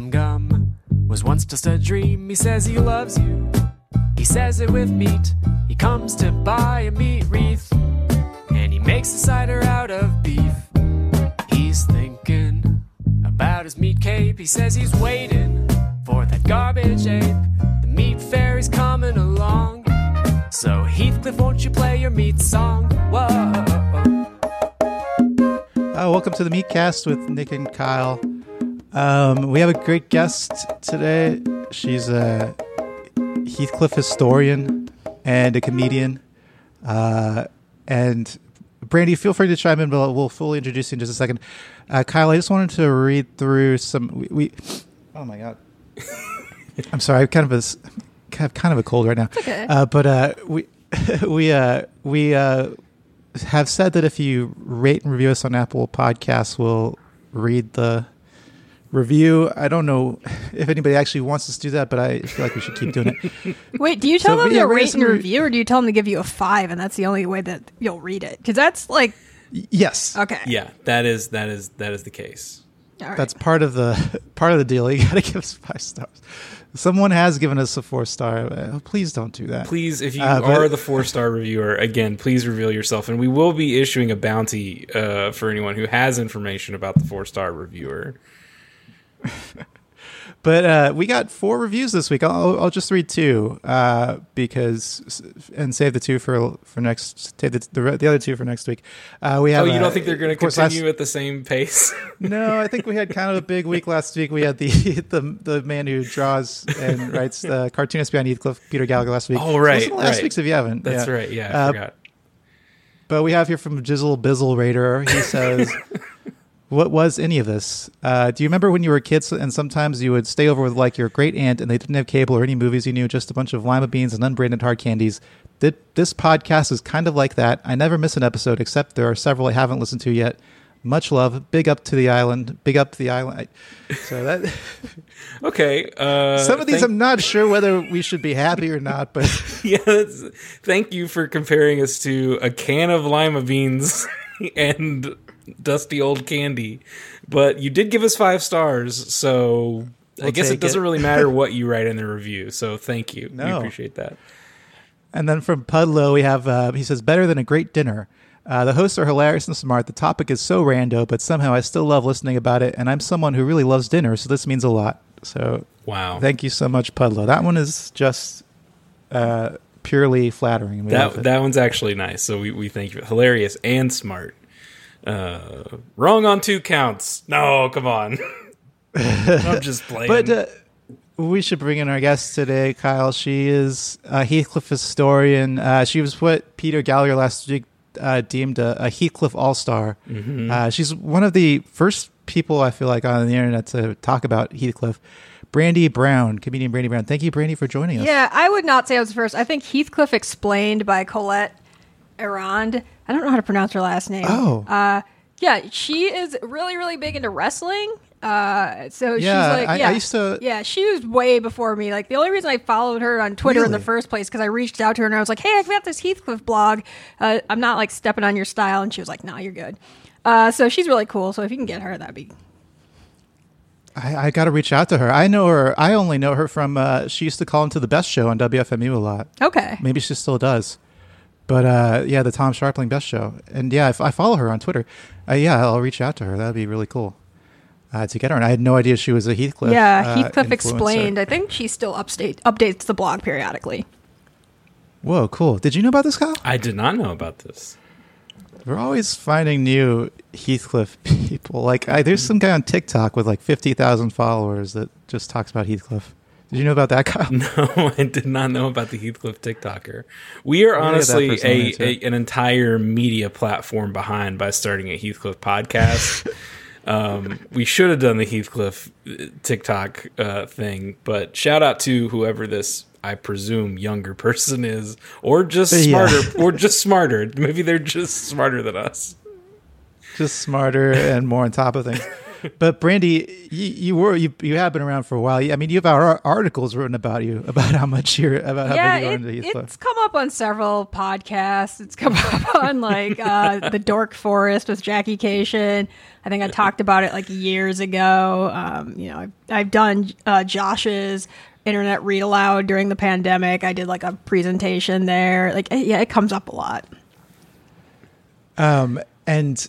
Gum Gum was once just a dream. He says he loves you. He says it with meat. He comes to buy a meat wreath. And he makes a cider out of beef. He's thinking about his meat cape. He says he's waiting for that garbage ape. The meat fairy's coming along. So Heathcliff, won't you play your meat song? Whoa. Uh, welcome to the Meatcast with Nick and Kyle. Um, we have a great guest today. She's a Heathcliff historian and a comedian. Uh, and Brandi, feel free to chime in, but we'll fully introduce you in just a second. Uh, Kyle, I just wanted to read through some. We, we oh my god, I'm sorry. I'm kind of a kind of a cold right now. okay. Uh, but uh, we we uh, we uh, have said that if you rate and review us on Apple Podcasts, we'll read the review. I don't know if anybody actually wants us to do that, but I feel like we should keep doing it. Wait, do you tell So, them yeah, to rate rate us and and re- review, or do you tell them to give you a five, and that's the only way that you'll read it? Because that's like yes, okay, Yeah, that is that is that is the case. all right. that's part of the part of the deal. You got to give us five stars. Someone has given us a four star. Uh, please don't do that. Please, if you Uh, but- are the four star reviewer, again, please reveal yourself, and we will be issuing a bounty uh, for anyone who has information about the four star reviewer. But uh, we got four reviews this week. I'll, I'll just read two uh, because and save the two for for next. Save the the, the other two for next week. Uh, we have. Oh, you uh, don't think they're going to course, last- continue at the same pace? No, I think we had kind of a big week last week. We had the the the man who draws and writes the cartoonist behind Heathcliff, Peter Gallagher, last week. Oh, right, last right. week's if you haven't. That's yeah. right. Yeah, I Uh, forgot. But we have here from Jizzle Bizzle Raider. He says, "What was any of this? Uh, do you remember when you were kids and sometimes you would stay over with like your great aunt and they didn't have cable or any movies you knew, just a bunch of lima beans and unbranded hard candies? Th- This podcast is kind of like that. I never miss an episode, except there are several I haven't listened to yet. Much love. Big up to the island. Big up to the island. So that Okay. Uh, some of these thank- I'm not sure whether we should be happy or not, but yeah, that's- thank you for comparing us to a can of lima beans and dusty old candy. But you did give us five stars, so I We'll guess it doesn't it. really matter what you write in the review. So thank you. We appreciate that. And then from Pudlow, we have uh, he says better than a great dinner. Uh, the hosts are hilarious and smart. The topic is so rando, but somehow I still love listening about it. And I'm someone who really loves dinner, so this means a lot. So Wow. thank you so much, Pudlow. That one is just uh, purely flattering. We that that one's actually nice. So we, we thank you. Hilarious and smart. Uh, wrong on two counts. No, come on. I'm just playing. But uh, we should bring in our guest today, Kyle. She is a Heathcliff historian. Uh, she was what Peter Gallagher last week uh, deemed a, a Heathcliff All Star. Uh, she's one of the first people I feel like on the internet to talk about Heathcliff. Brandi Brown, comedian Brandi Brown. Thank you, Brandi, for joining us. Yeah, I would not say I was the first. I think Heathcliff Explained by Colette Arrand. I don't know how to pronounce her last name. Oh. Uh, yeah, she is really, really big into wrestling. Uh, so Yeah, she's like, I- I yeah, used to- yeah, she was way before me. Like the only reason I followed her on Twitter in the first place because I reached out to her and I was like, hey, I've got this Heathcliff blog. Uh, I'm not like stepping on your style, and she was like, nah, you're good. Uh, so she's really cool. So if you can get her, that'd be I, I got to reach out to her. I know her. I only know her from. Uh, she used to call into the Best Show on WFMU a lot. okay. Maybe she still does. But uh, yeah, the Tom Scharpling Best Show, and yeah, if I follow her on Twitter, uh, yeah, I'll reach out to her. That'd be really cool uh, to get her. And I had no idea she was a Heathcliff. yeah, uh, Heathcliff influencer. Explained. I think she still update updates the blog periodically. Whoa, cool! Did you know about this, Kyle? I did not know about this. We're always finding new Heathcliff people. Like, I, there's some guy on TikTok with like fifty thousand followers that just talks about Heathcliff. Did you know about that, Kyle? No, I did not know about the Heathcliff TikToker. We are We're gonna get that honestly a, a an entire media platform behind by starting a Heathcliff podcast. um, we should have done the Heathcliff uh, TikTok uh, thing, but shout out to whoever this I presume younger person is, or just Yeah. smarter, or just smarter. Maybe they're just smarter than us. just smarter and more on top of things. But Brandi, you, you were you, you have been around for a while. I mean, you have our articles written about you about how much you're about how yeah, big you are it, Heathcliff. it's come up on several podcasts. It's come up on like uh, the Dork Forest with Jackie Kashian. I think I talked about it like years ago. Um, you know, I've, I've done uh, Josh's internet read aloud during the pandemic. I did like a presentation there. Like, yeah, it comes up a lot. Um, and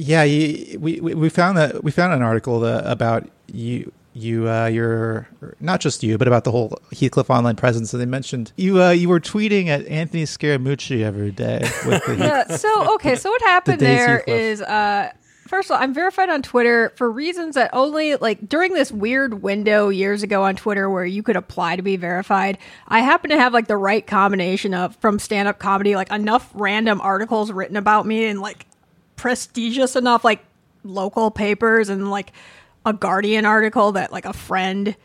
yeah, you, we, we we found that we found an article that, about you you uh your not just you but about the whole Heathcliff online presence and they mentioned you uh you were tweeting at Anthony Scaramucci every day yeah. So okay. So what happened The there is, uh, first of all, I'm verified on Twitter for reasons that only like during this weird window years ago on Twitter where you could apply to be verified. I happen to have like the right combination of from stand up comedy, like enough random articles written about me and like prestigious enough like local papers and like a Guardian article that like a friend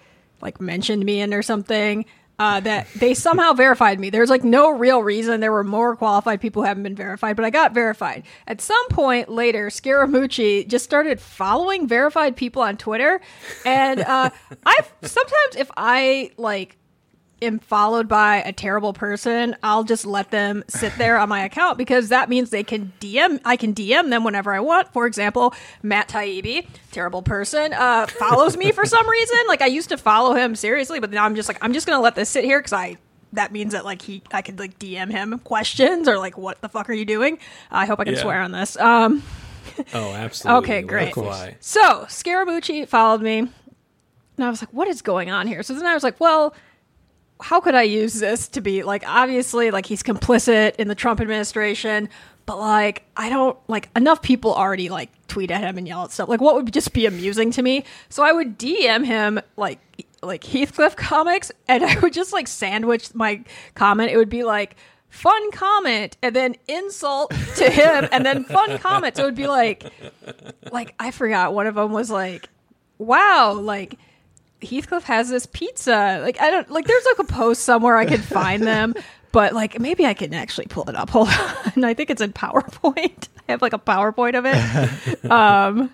like mentioned me in or something. Uh, that they somehow verified me. There's like no real reason. There were more qualified people who haven't been verified, but I got verified. At some point later, Scaramucci just started following verified people on Twitter, and uh, I sometimes if I like am followed by a terrible person, I'll just let them sit there on my account because that means they can DM. I can DM them whenever I want. For example, Matt Taibbi, terrible person, uh, follows me for some reason. Like I used to follow him seriously, but now I'm just like I'm just gonna let this sit here because I. That means that like he, I could like DM him questions or like, what the fuck are you doing? I hope I can Yeah. swear on this. Um, Oh, absolutely. Okay, great. so Scaramucci followed me, and I was like, "What is going on here?" So then I was like, "Well, how could I use this to be like obviously like he's complicit in the Trump administration, but like I don't like enough people already like tweet at him and yell at stuff. Like what would just be amusing to me? So I would DM him like like Heathcliff comics, and I would just like sandwich my comment. It would be like fun comment and then insult to him and then fun comment. So it would be like like I forgot one of them was like wow like Heathcliff has this pizza. Like I don't like there's like a post somewhere I could find them, but like maybe I can actually pull it up. Hold on. I think it's in PowerPoint. I have like a PowerPoint of it. um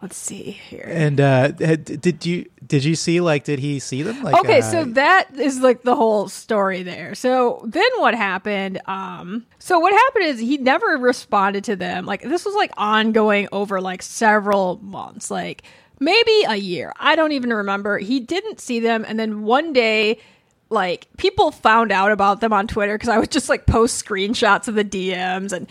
let's see here. and uh did you did you see like did he see them like okay, uh, so that is like the whole story there. So then what happened? Um, so what happened is he never responded to them. Like this was like ongoing over like several months, like maybe a year. I don't even remember. He didn't see them, and then one day. Like people found out about them on Twitter because I would just like post screenshots of the DMs, and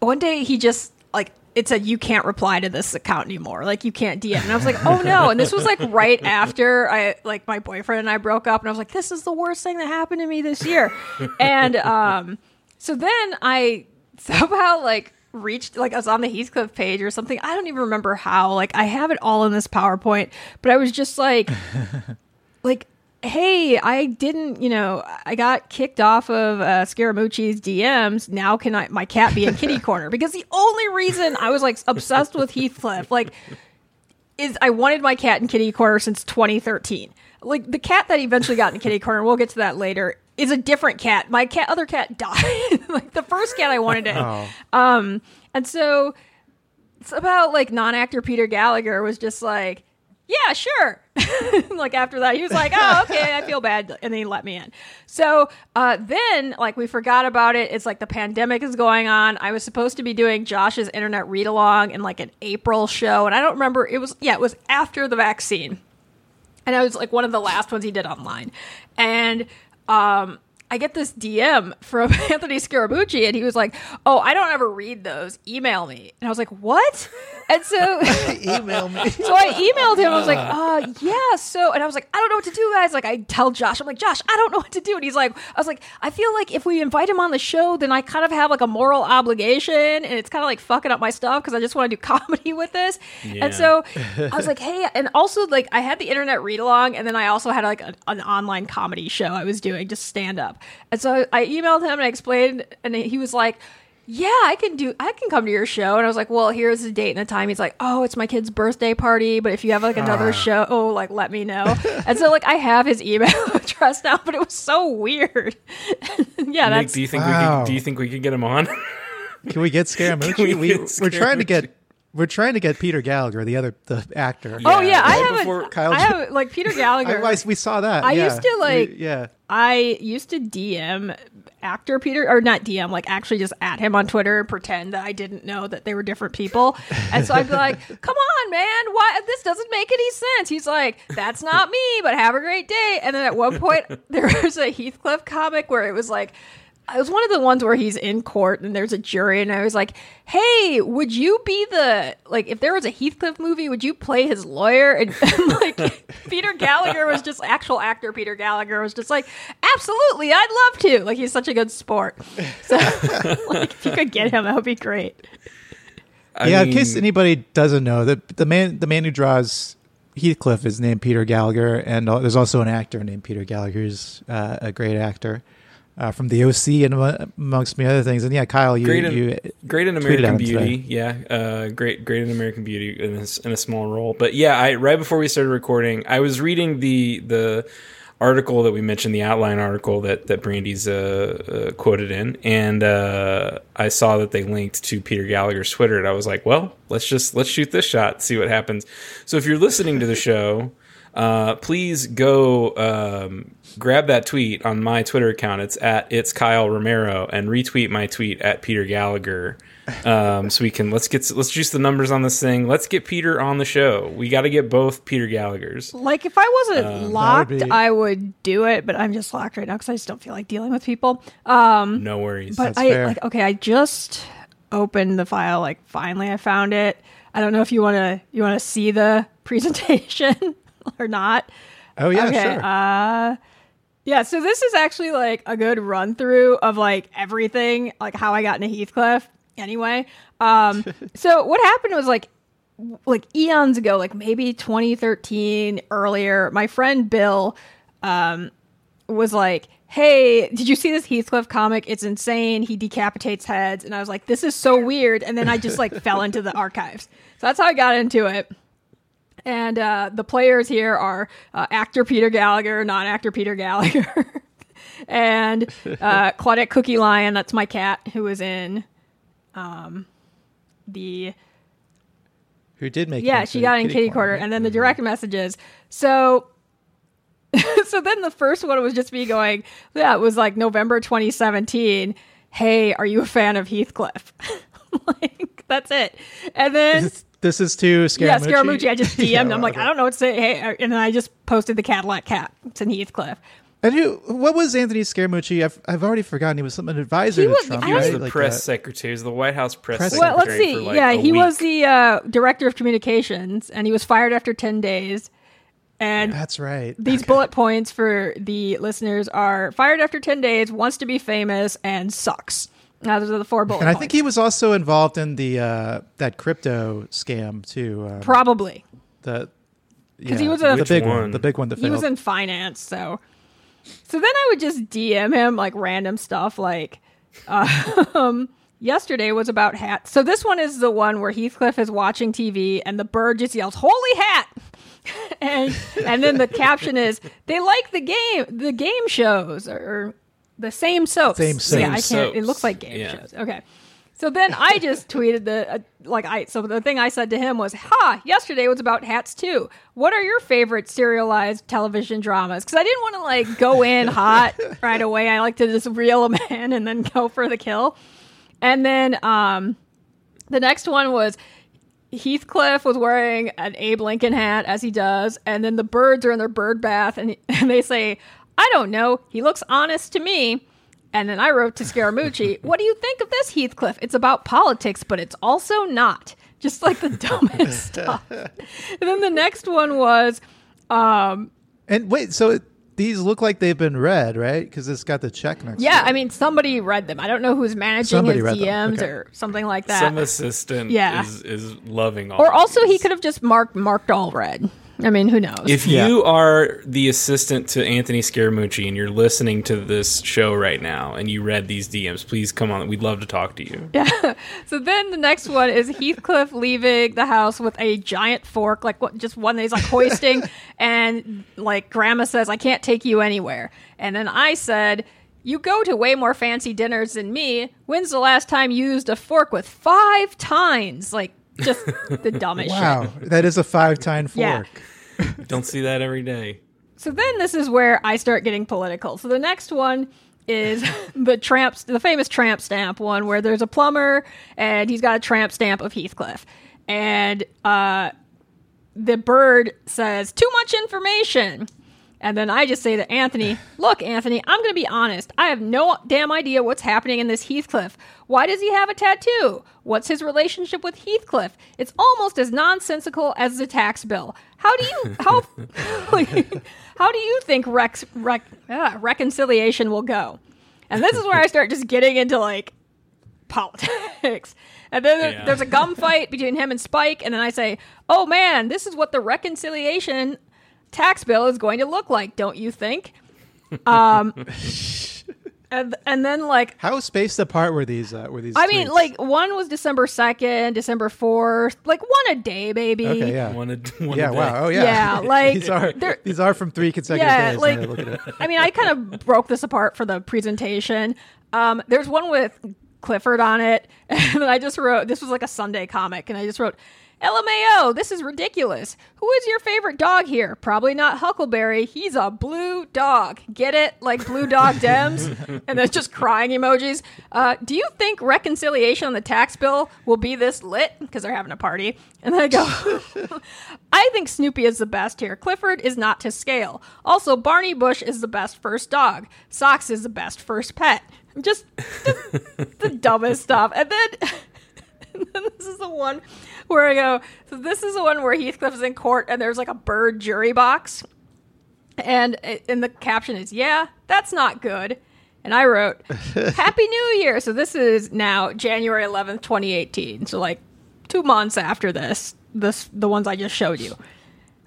one day he just like it said you can't reply to this account anymore like you can't dm and i was like oh no and this was like right after i like my boyfriend and i broke up and i was like this is the worst thing that happened to me this year and um so then i somehow like reached like i was on the heathcliff page or something. I don't even remember how. Like i have it all in this powerpoint but i was just like like hey i didn't you know i got kicked off of uh, scaramucci's dms now can i my cat be in kitty corner? Because the only reason i was like obsessed with heathcliff like is i wanted my cat in kitty corner since 2013 like the cat that eventually got in kitty corner we'll get to that later is a different cat my cat other cat died like the first cat i wanted in oh. um, and so it's about like non-actor Peter Gallagher was just like, yeah, sure. like after that, he was like, oh, okay, I feel bad, and then he let me in. So uh, then, like, we forgot about it. It's like the pandemic is going on. I was supposed to be doing Josh's internet read along in like an April show, and I don't remember. It was yeah, it was after the vaccine and I was like one of the last ones he did online. And um, I get this DM from Anthony Scaramucci, and he was like, "Oh, I don't ever read those. Email me." And I was like, "What?" And so, email me so I emailed him. I was like, "Uh, yeah." So, and I was like, "I don't know what to do, guys." Like, I tell Josh, I'm like, "Josh, I don't know what to do," and he's like, "I was like, I feel like if we invite him on the show, then I kind of have like a moral obligation, and it's kind of like fucking up my stuff because I just want to do comedy with this." Yeah. And so I was like, "Hey," and also like I had the internet read along, and then I also had like an online comedy show I was doing, just stand up. And so I emailed him and I explained, and he was like. Yeah, I can do. I can come to your show, and I was like, "Well, here's the date and the time." He's like, "Oh, it's my kid's birthday party, but if you have like ah. another show, oh, like let me know." and so, like, I have his email address now, but it was so weird. yeah, Nick, that's do you think we Wow. could, do you think we could get him on? can we get Scaramucci Can we we, we're trying to get we're trying to get Peter Gallagher, the other the actor. oh yeah, I have before- a, Kyle- I have like Peter Gallagher. I, I- we saw that. I yeah. used to, like- We- yeah. I used to DM actor Peter, or not DM, like actually just at him on Twitter and pretend that I didn't know that they were different people. And so I'd be like, come on, man, why? This doesn't make any sense. He's like, that's not me, but have a great day. And then at one point, there was a Heathcliff comic where it was like, it was one of the ones where he's in court and there's a jury, and I was like, "Hey, would you be the like if there was a Heathcliff movie, would you play his lawyer?" And, and, like Peter Gallagher was just actual actor Peter Gallagher was just like, "Absolutely, I'd love to." Like he's such a good sport. So like if you could get him, that would be great. I yeah, in case anybody doesn't know, the the man the man who draws Heathcliff is named Peter Gallagher, and uh, there's also an actor named Peter Gallagher who's uh, a great actor uh, from the OC and amongst many other things. And yeah, Kyle, you, Great in- you great in American Beauty, yeah, uh, great, great in American Beauty in a, in a small role. But yeah, I right before we started recording, I was reading the the article that we mentioned, the outline article that that Brandi's uh, uh, quoted in, and uh, I saw that they linked to Peter Gallagher's Twitter, and I was like, well, let's just let's shoot this shot, see what happens. So if you're listening to the show. Uh, please go um, grab that tweet on my Twitter account. It's at it's Kyle Romero and retweet my tweet at Peter Gallagher. Um, so we can let's get let's juice the numbers on this thing. Let's get Peter on the show. We got to get both Peter Gallagher's. Like if I wasn't locked, be- I would do it, but I'm just locked right now because I just don't feel like dealing with people. Um, No worries. But That's I fair. like okay, I just opened the file. Like finally, I found it. I don't know if you want to you want to see the presentation or not. oh yeah, okay, sure. Uh, yeah. So this is actually like a good run through of like everything, like how I got into Heathcliff. Anyway, um, so what happened was like like eons ago, like maybe 2013 earlier, my friend Bill um, was like, Hey, did you see this Heathcliff comic? It's insane. He decapitates heads. And I was like, This is so weird. And then I just like fell into the archives. So that's how I got into it. And uh, the players here are uh, actor Peter Gallagher, non actor Peter Gallagher, and uh, Claudette Cookie Lion, that's my cat, who was in um, the Who did make? it yeah, she got in Kitty kitty corner, and then the direct messages. So, so then the first one was just me going. Yeah, it was like November 2017. Hey, are you a fan of Heathcliff? like that's it. And then This, this is to Scaramucci. yeah, Scaramucci. I just DM'd. Yeah, I'm like, okay. I don't know what to say. Hey, and then I just posted the Cadillac cat. It's in Heathcliff. And who? What was Anthony Scaramucci? I've, I've already forgotten. He was some advisor He to was- Trump. He was right? the Like, press uh, secretary. He was the White House press Press secretary. Well, let's see. For like yeah, a he was the uh, director of communications, and he was fired after 10 days. And That's right. These bullet points for the listeners are fired after 10 days, wants to be famous, and sucks. Now, those are the four bullet And I points. think he was also involved in the uh, that crypto scam too. Um, Probably. the 'Cause he was a- the big one? one? the big one that He failed. was in finance, so. So then I would just DM him like random stuff like. Um, yesterday was about hats. So this one is the one where Heathcliff is watching TV and the bird just yells, "Holy hat!" and and then the caption is, "They like the game, the game shows or the same soaps." Same Yeah, I can't. It looks like game Yeah. shows. Okay. So then I just tweeted the uh, like I so the thing I said to him was, "Ha! Yesterday was about hats too. What are your favorite serialized television dramas?" Because I didn't want to like go in hot right away. I like to just reel them in and then go for the kill. And then um, the next one was Heathcliff was wearing an Abe Lincoln hat as he does, and then the birds are in their bird bath, and, and they say, "I don't know. He looks honest to me." And then I wrote to Scaramucci, "What do you think of this, Heathcliff? It's about politics, but it's also not." Just like the dumbest stuff. And then the next one was, um, and wait, so it, these look like they've been read, right? Because it's got the check next. yeah, to it. I mean, somebody read them. I don't know who's managing Somebody his read them. DMs Okay. or something like that. Some assistant Yeah. is, is loving all or of also he could have just marked marked all red. I mean, who knows? If Yeah. you are the assistant to Anthony Scaramucci and you're listening to this show right now and you read these DMs, please come on. We'd love to talk to you. Yeah. So then the next one is Heathcliff leaving the house with a giant fork, like what, just one that he's like hoisting, and like Grandma says, "I can't take you anywhere." And then I said, "You go to way more fancy dinners than me. When's the last time you used a fork with five tines?" Like Just the dumbest shit. Wow, that is a five time Yeah. fork. Don't see that every day. So then this is where I start getting political. So the next one is the tramp, the famous tramp stamp one, where there's a plumber and he's got a tramp stamp of Heathcliff, and uh, the bird says too much information. And then I just say to Anthony, Look, Anthony, I'm going to be honest. I have no damn idea what's happening in this Heathcliff. Why does he have a tattoo? What's his relationship with Heathcliff? It's almost as nonsensical as the tax bill. How do you how how do you think rex, rec, ah, reconciliation will go? And this is where I start just getting into like politics. And then Yeah. there's a gum fight between him and Spike, and then I say, "Oh man, this is what the reconciliation tax bill is going to look like, don't you think?" Um, and and then like How spaced apart were these? Uh, were these? I mean, like one was December second, December fourth, like one a day, baby. okay, yeah, One a, one yeah, a day. wow, oh yeah, Yeah, like, these are these are from three consecutive Yeah, days. like- I look at it. I mean, I kind of broke this apart for the presentation. Um, there's one with Clifford on it, and I just wrote this was like a Sunday comic, and I just wrote. LMAO, this is ridiculous. Who is your favorite dog here? Probably not Huckleberry. He's a blue dog. Get it? Like blue dog Dems? and there's just crying emojis. Uh, do you think reconciliation on the tax bill will be this lit? Because they're having a party. And then I go, I think Snoopy is the best here. Clifford is not to scale. Also, Barney Bush is the best first dog. Socks is the best first pet. Just, just the dumbest stuff. And then, and then this is the one where I go, so this is the one where Heathcliff is in court and there's like a bird jury box. And, in the caption is, yeah, that's not good. And I wrote, Happy New Year. So this is now January 11th, 2018. So like two months after this, this the ones I just showed you.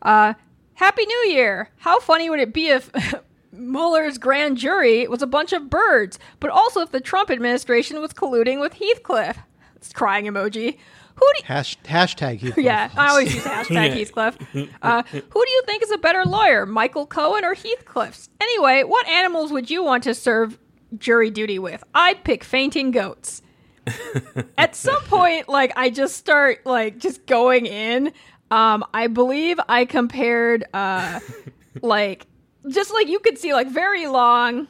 Uh, Happy New Year. How funny would it be if Mueller's grand jury was a bunch of birds, but also if the Trump administration was colluding with Heathcliff? It's crying emoji. Who do Hash, hashtag Heathcliff. yeah, I always use hashtag Yeah. Heathcliff. Uh, who do you think is a better lawyer, Michael Cohen or Heathcliff's? Anyway, what animals would you want to serve jury duty with? I'd pick fainting goats. At some point, like I just start like just going in. Um, I believe I compared uh, like just like you could see like very long,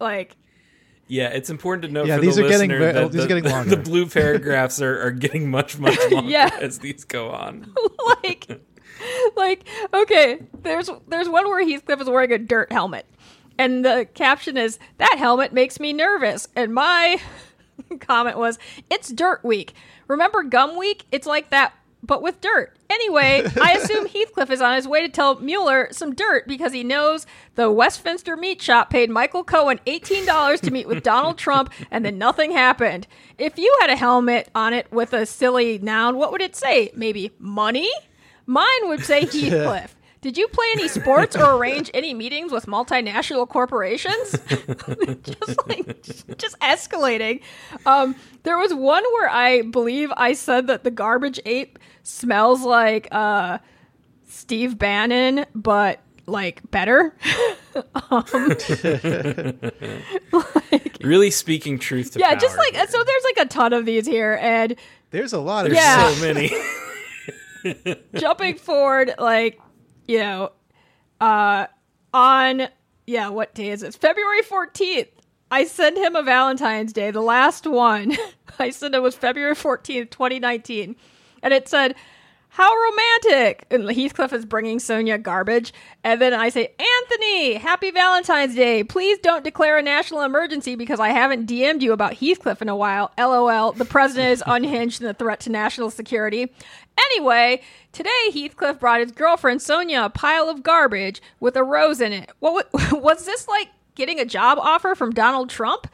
like Yeah, it's important to note Yeah, for these the are getting listener ve- that these are the, getting longer. the blue paragraphs are, are getting much, much longer Yeah. as these go on. like like okay there's there's one where heathcliff is wearing a dirt helmet and the caption is that helmet makes me nervous and my comment was it's dirt week remember gum week it's like that but with dirt anyway i assume heathcliff is on his way to tell mueller some dirt because he knows the westminster meat shop paid michael cohen $18 to meet with donald trump and then nothing happened if you had a helmet on it with a silly noun what would it say maybe money Mine would say Heathcliff. Did you play any sports or arrange any meetings with multinational corporations? just like just escalating. Um, there was one where I believe I said that the garbage ape smells like uh, Steve Bannon, but like better. um, like, Really speaking truth to yeah, power. just like so. There's like a ton of these here, and There's a lot of There's Yeah. so many. jumping forward like you know uh on yeah what day is it february 14th i sent him a valentine's day the last one i said it was february 14th 2019 and it said how romantic and heathcliff is bringing sonia garbage and then i say anthony happy valentine's day please don't declare a national emergency because i haven't dm'd you about heathcliff in a while lol the president is unhinged in the threat to national security Anyway, today Heathcliff brought his girlfriend Sonia a pile of garbage with a rose in it. What was this like getting a job offer from Donald Trump?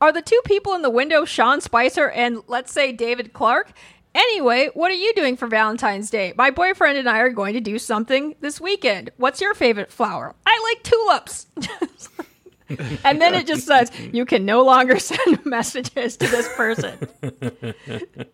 Are the two people in the window Sean Spicer and let's say David Clark? Anyway, what are you doing for Valentine's Day? My boyfriend and I are going to do something this weekend. What's your favorite flower? I like tulips. and then it just says you can no longer send messages to this person.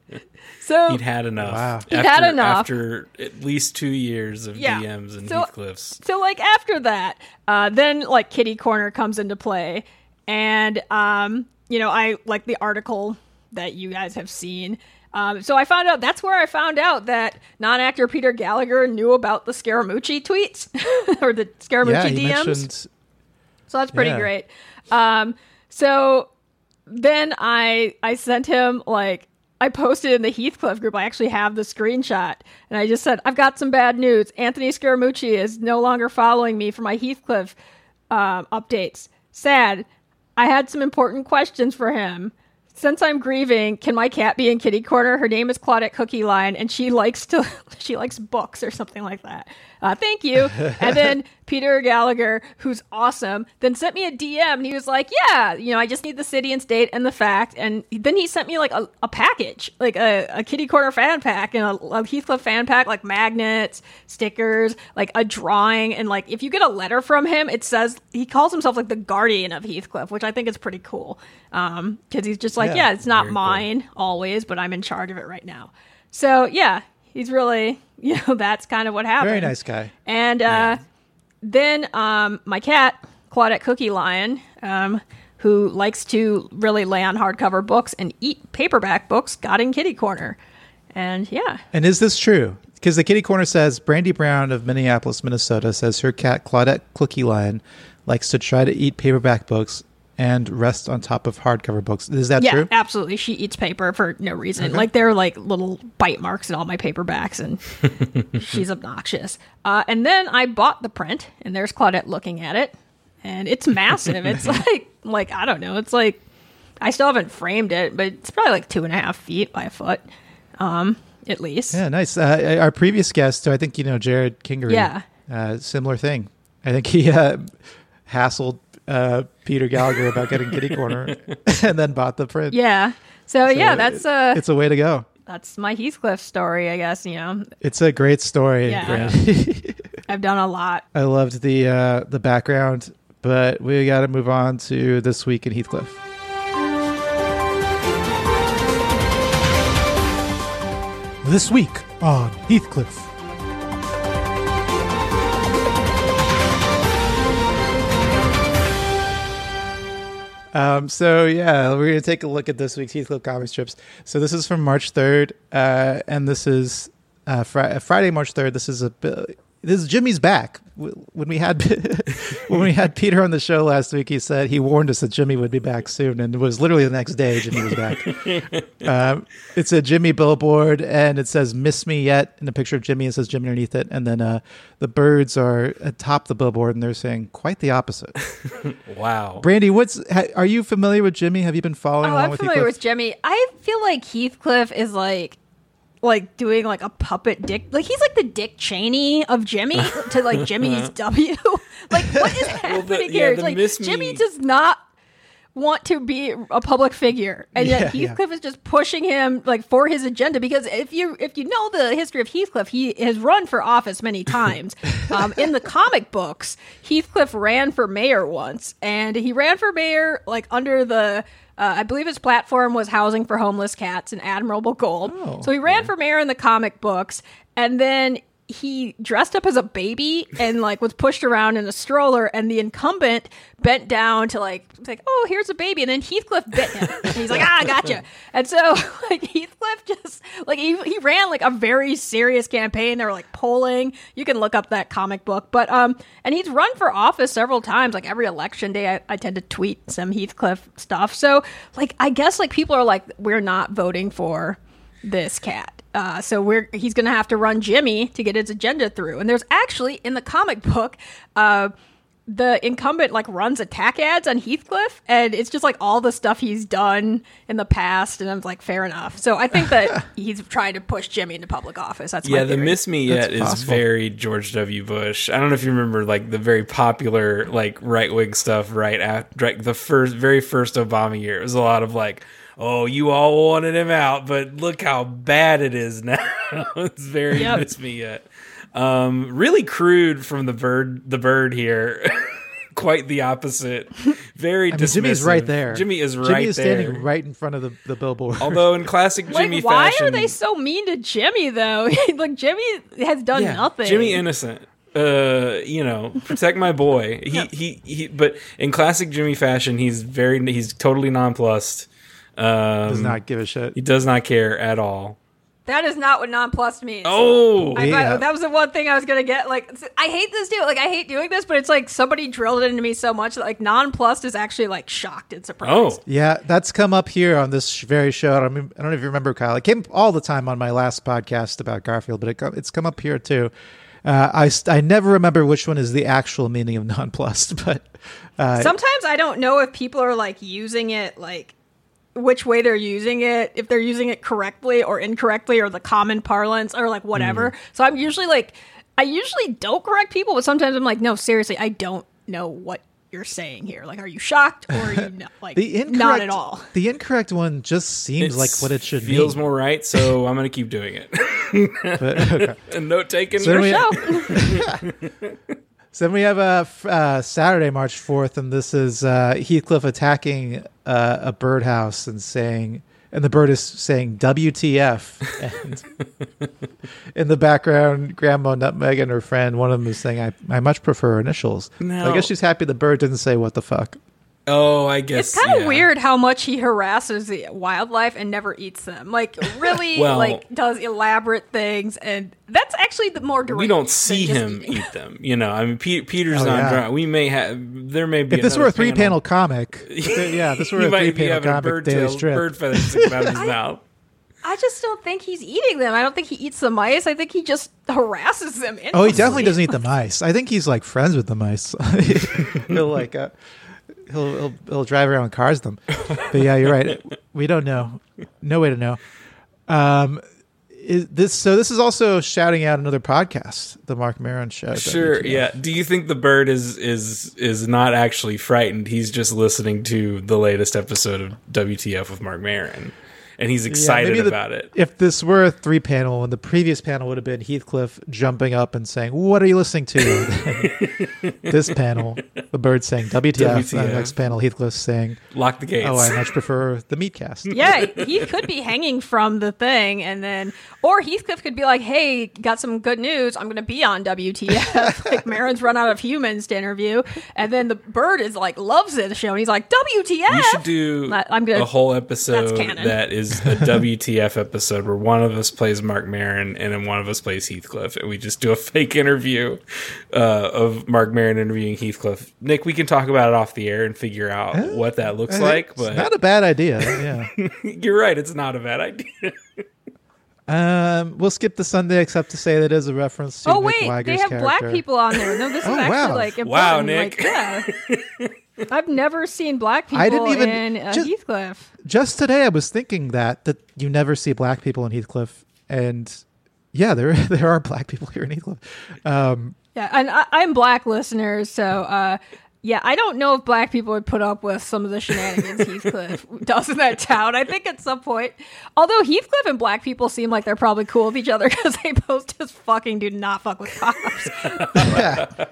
So He'd had enough. Wow. He'd had enough. After at least two years of Yeah. DMs and So- Heathcliffs. So like after that, uh, then like Kitty Corner comes into play, and um, you know I like the article that you guys have seen. Um, so I found out that's where I found out that non-actor Peter Gallagher knew about the Scaramucci tweets or the Scaramucci yeah, DMs. mentioned. So that's pretty Yeah. great. Um, so then I I sent him like I posted in the Heathcliff group. I actually have the screenshot, and I just said I've got some bad news. Anthony Scaramucci is no longer following me for my Heathcliff um, updates. Sad. I had some important questions for him. Since I'm grieving, can my cat be in kitty corner? Her name is Claudette Cookie Lion, and she likes to she likes books or something like that. Uh, thank you. And then Peter Gallagher, who's awesome, then sent me a DM, and he was like, "Yeah, you know, I just need the city and state and the fact." And then he sent me like a, a package, like a, a kitty corner fan pack and a, a Heathcliff fan pack, like magnets, stickers, like a drawing, and like if you get a letter from him, it says he calls himself like the guardian of Heathcliff, which I think is pretty cool. Um, because he's just like, Yeah, yeah, it's not very cool. mine always, but I'm in charge of it right now. So yeah, he's really, you know, that's kind of what happened. Very nice guy. And uh, then um, my cat, Claudette Cookie Lion, um, who likes to really lay on hardcover books and eat paperback books, got in Kitty Corner. And yeah, And is this true? Because the kitty corner says Brandi Brown of Minneapolis, Minnesota says her cat Claudette Cookie Lion likes to try to eat paperback books and rests on top of hardcover books. Is that yeah, true? absolutely. She eats paper for no reason. Like there are like little bite marks in all my paperbacks, and she's obnoxious. Uh, and then I bought the print, and there's Claudette looking at it, and it's massive. it's like like I don't know. It's like I still haven't framed it, but it's probably like two and a half feet by a foot, um, at least. Yeah, nice. Uh, our previous guest, so I think you know Jared Kingery. Yeah. uh, similar thing. I think he uh, hassled uh, Peter Gallagher about getting kitty corner, and then bought the print. Yeah. So, So yeah, that's it- uh it's a way to go. that's my Heathcliff story, I guess. You know, It's a great story. Yeah. I've done a lot. I loved the uh, the background, but we got to move on to this week in Heathcliff. This week on Heathcliff. Um, so yeah, we're gonna take a look at this week's Heathcliff comic strips. So this is from March third, uh, and this is uh, Fri- Friday, March third. This is a this is Jimmy's back. W- When we had when we had Peter on the show last week, he said he warned us that Jimmy would be back soon, and it was literally the next day Jimmy was back. um, it's a Jimmy billboard, and it says "Miss Me Yet" in a picture of Jimmy. It says Jimmy underneath it, and then uh, the birds are atop the billboard, and they're saying quite the opposite. Wow. Brandi, what's ha, are you familiar with Jimmy? Have you been following Oh, along I'm with familiar Heathcliff? with Jimmy. I feel like Heathcliff is like like doing like a puppet dick like he's like the Dick Cheney of Jimmy to like Jimmy's W. like what is happening yeah, here? Like Jimmy me- does not want to be a public figure. And yet Yeah, yeah. Heathcliff is just pushing him like for his agenda. Because if you if you know the history of Heathcliff he has run for office many times. Um, in the comic books Heathcliff ran for mayor once. And he ran for mayor like under the uh, I believe his platform was housing for homeless cats and admirable gold. Oh, so he ran for mayor in the comic books. And then he dressed up as a baby and like was pushed around in a stroller and the incumbent bent down to like like oh here's a baby and then heathcliff bit him. And he's like ah I gotcha. And so like heathcliff just like he, he ran like a very serious campaign. They were like polling. You can look up that comic book. But um and he's run for office several times. Like every election day I, I tend to tweet some heathcliff stuff. So like i guess like people are like we're not voting for this cat. Uh, so we're he's gonna have to run Jimmy to get his agenda through. And there's actually in the comic book, uh, the incumbent like runs attack ads on Heathcliff, and it's just like all the stuff he's done in the past. And I'm like, fair enough. So I think that he's trying to push Jimmy into public office. That's my Yeah, the theory. Miss Me Yet That's is possible. very George W. Bush. I don't know if you remember like the very popular like right wing stuff right after like, the first very first Obama year. It was a lot of like, oh, you all wanted him out, but look how bad it is now. it's very Yep. Miss Me Yet. Um, really crude from the bird. The bird here. Quite the opposite. Very I mean, Jimmy's right there. Jimmy is right Jimmy is there. standing right in front of the, the billboard. Although in classic like, Jimmy why fashion, are they so mean to Jimmy though? like Jimmy has done nothing. Jimmy innocent. Uh, you know, protect my boy. He, he he. But in classic Jimmy fashion, he's very he's totally nonplussed. Um, Does not give a shit. He does not care at all. That is not what nonplussed means. Oh, I, Yeah. I- that was the one thing I was gonna get. Like, I hate this too. Like, I hate doing this, but it's like somebody drilled it into me so much that like nonplussed is actually like shocked and surprised. oh, Yeah, that's come up here on this very show. I don't, I don't know if you remember, Kyle. It came all the time on my last podcast about Garfield, but it, it's come up here too. Uh, I, I never remember which one is the actual meaning of nonplussed, but uh, Sometimes I don't know if people are like using it like which way they're using it, if they're using it correctly or incorrectly, or the common parlance, or like whatever. Hmm. So I'm usually like, I usually don't correct people, but sometimes I'm like, no, seriously, I don't know what you're saying here. Like, are you shocked or are you not? Like, the incorrect, not at all. The incorrect one just seems like what it should be. feels mean. more right. So I'm gonna keep doing it. But, okay. and note taken. So we- Show. So then we have uh, f- uh, Saturday, March 4th, and this is uh, Heathcliff attacking uh, a birdhouse and saying, and the bird is saying WTF. And in the background, Grandma Nutmeg and her friend, one of them is saying, I, I much prefer initials. So I guess she's happy the bird didn't say what the fuck. Oh, I guess It's kind of yeah. weird how much he harasses the wildlife and never eats them. Like, really, Well- like does elaborate things, and that's actually the more direct. We don't see him eating. eat them. You know, I mean, Pe- Peter's Oh, not yeah. drunk. We may have. There may be. If this were a three panel comic, yeah, if this were a three-panel comic bird daily tail, strip. bird feathers sticking out of his mouth. I just don't think he's eating them. I don't think he eats the mice. I think he just harasses them. Oh, he definitely doesn't eat the mice. I think he's like friends with the mice. he'll like uh, he'll, he'll he'll drive around with cars them. But yeah, you're right. We don't know. No way to know. Um, is this so? This is also shouting out another podcast, the Marc Maron show. Sure. WTF. Yeah. Do you think the bird is is is not actually frightened? He's just listening to the latest episode of WTF with Marc Maron, and he's Yeah, excited maybe the- about it. If this were a three panel, and the previous panel would have been Heathcliff jumping up and saying, "What are you listening to?" this panel, the bird saying "WTF." And the next panel, Heathcliff saying, Lock the gates. "Oh, I much prefer the Meatcast." Yeah, he could be hanging from the thing, and then, or Heathcliff could be like, "Hey, got some good news. I'm going to be on WTF." like Maron's run out of humans to interview, and then the bird is like loves it, the show, and he's like, "WTF." We should do I- I'm gonna- a whole episode that's canon. that is a WTF episode where one of us plays Marc Maron and then one of us plays Heathcliff, and we just do a fake interview uh, of Marc Maron interviewing Heathcliff. Nick, we can talk about it off the air and figure out what that looks like. It's But not a bad idea. Yeah. you're right; it's not a bad idea. um, we'll skip the Sunday except to say that is a reference to Oh Nick wait, Wiger's they have black people on there. No, this is Oh, actually wow. like important. Wow, Nick. Like, yeah. I've never seen black people I didn't even- in uh, just- Heathcliff. Just today, I was thinking that that you never see black people in Heathcliff, and yeah, there there are black people here in Heathcliff. Um, Yeah, and I, I'm black listeners, so uh, yeah, I don't know if black people would put up with some of the shenanigans Heathcliff does in that town. I think at some point, although Heathcliff and black people seem like they're probably cool with each other because they both just fucking do not fuck with cops. I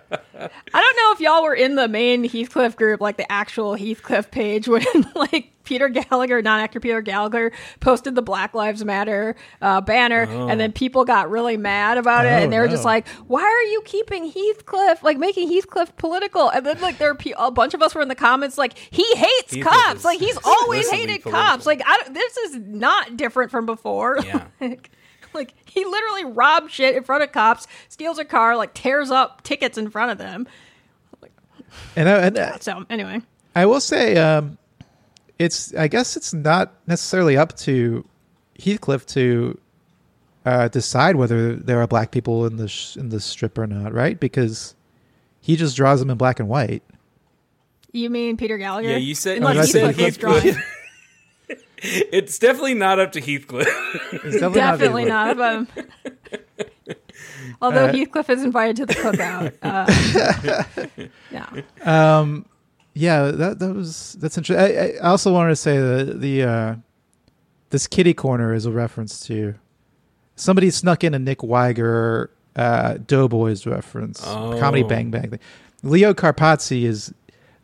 don't know if y'all were in the main Heathcliff group, like the actual Heathcliff page, when like Peter Gallagher, non-actor Peter Gallagher, posted the Black Lives Matter uh, banner, and then people got really mad about it, Oh, and they were just like, "Why are you keeping Heathcliff, like making Heathcliff political?" And then like there are pe- a bunch of us were in the comments like, "He hates Heathcliff cops, is like he's always hated political. cops. Like I, don't- this is not different from before." Yeah. like, like he literally robs shit in front of cops, steals a car, like tears up tickets in front of them. and I, and I- So anyway, I will say, um, it's I guess it's not necessarily up to Heathcliff to uh, decide whether there are black people in the sh- in the strip or not, right? Because he just draws them in black and white. you mean Peter Gallagher? Yeah, you said- Unless did Heathcliff was Heathcliff? drawing. it's definitely not up to Heathcliff. It's Definitely Heathcliff. not. him. although Uh, Heathcliff is invited to the cookout, uh, yeah. Um, yeah, that that was that's interesting. I, I also wanted to say that the uh, this kitty corner is a reference to somebody snuck in a Nick Wiger uh, Doughboys reference, Oh. Comedy Bang Bang thing. Leo Carpazzi is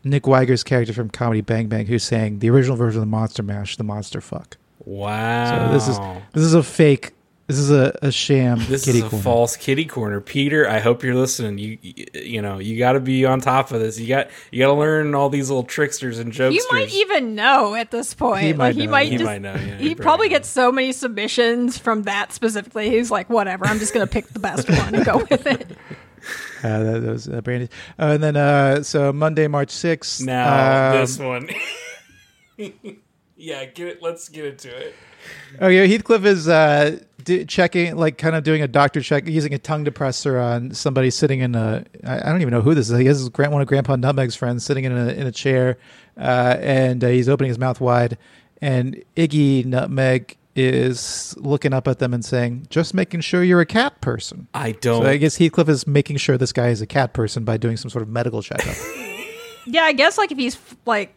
Nick Wiger's character from Comedy Bang Bang, who's saying the original version of the Monster Mash, the Monster Fuck. wow. So this is this is a fake This is a, a sham This kitty is a corner. false kitty corner, Peter. I hope you're listening. You, you, you know, you got to be on top of this. You got, you got to learn all these little tricksters and jokes. You might even know at this point. He like might he know, might yeah. He just might know, yeah, he he probably probably gets so many submissions from that specifically. He's like, whatever, I'm just gonna pick the best one and go with it. Uh, that, that was uh, Brandi. Uh, and then, uh, so Monday, March 6th. now um, this one. yeah, get it. Let's get into it. Oh yeah, Heathcliff is uh, d- checking, like, kind of doing a doctor check, using a tongue depressor on somebody sitting in a. I, I don't even know who this is. I guess it's Grant, one of Grandpa Nutmeg's friends, sitting in a in a chair, uh, and uh, he's opening his mouth wide, and Iggy Nutmeg is looking up at them and saying, "Just making sure you're a cat person." I don't. So I guess Heathcliff is making sure this guy is a cat person by doing some sort of medical checkup. Yeah, I guess like if he's like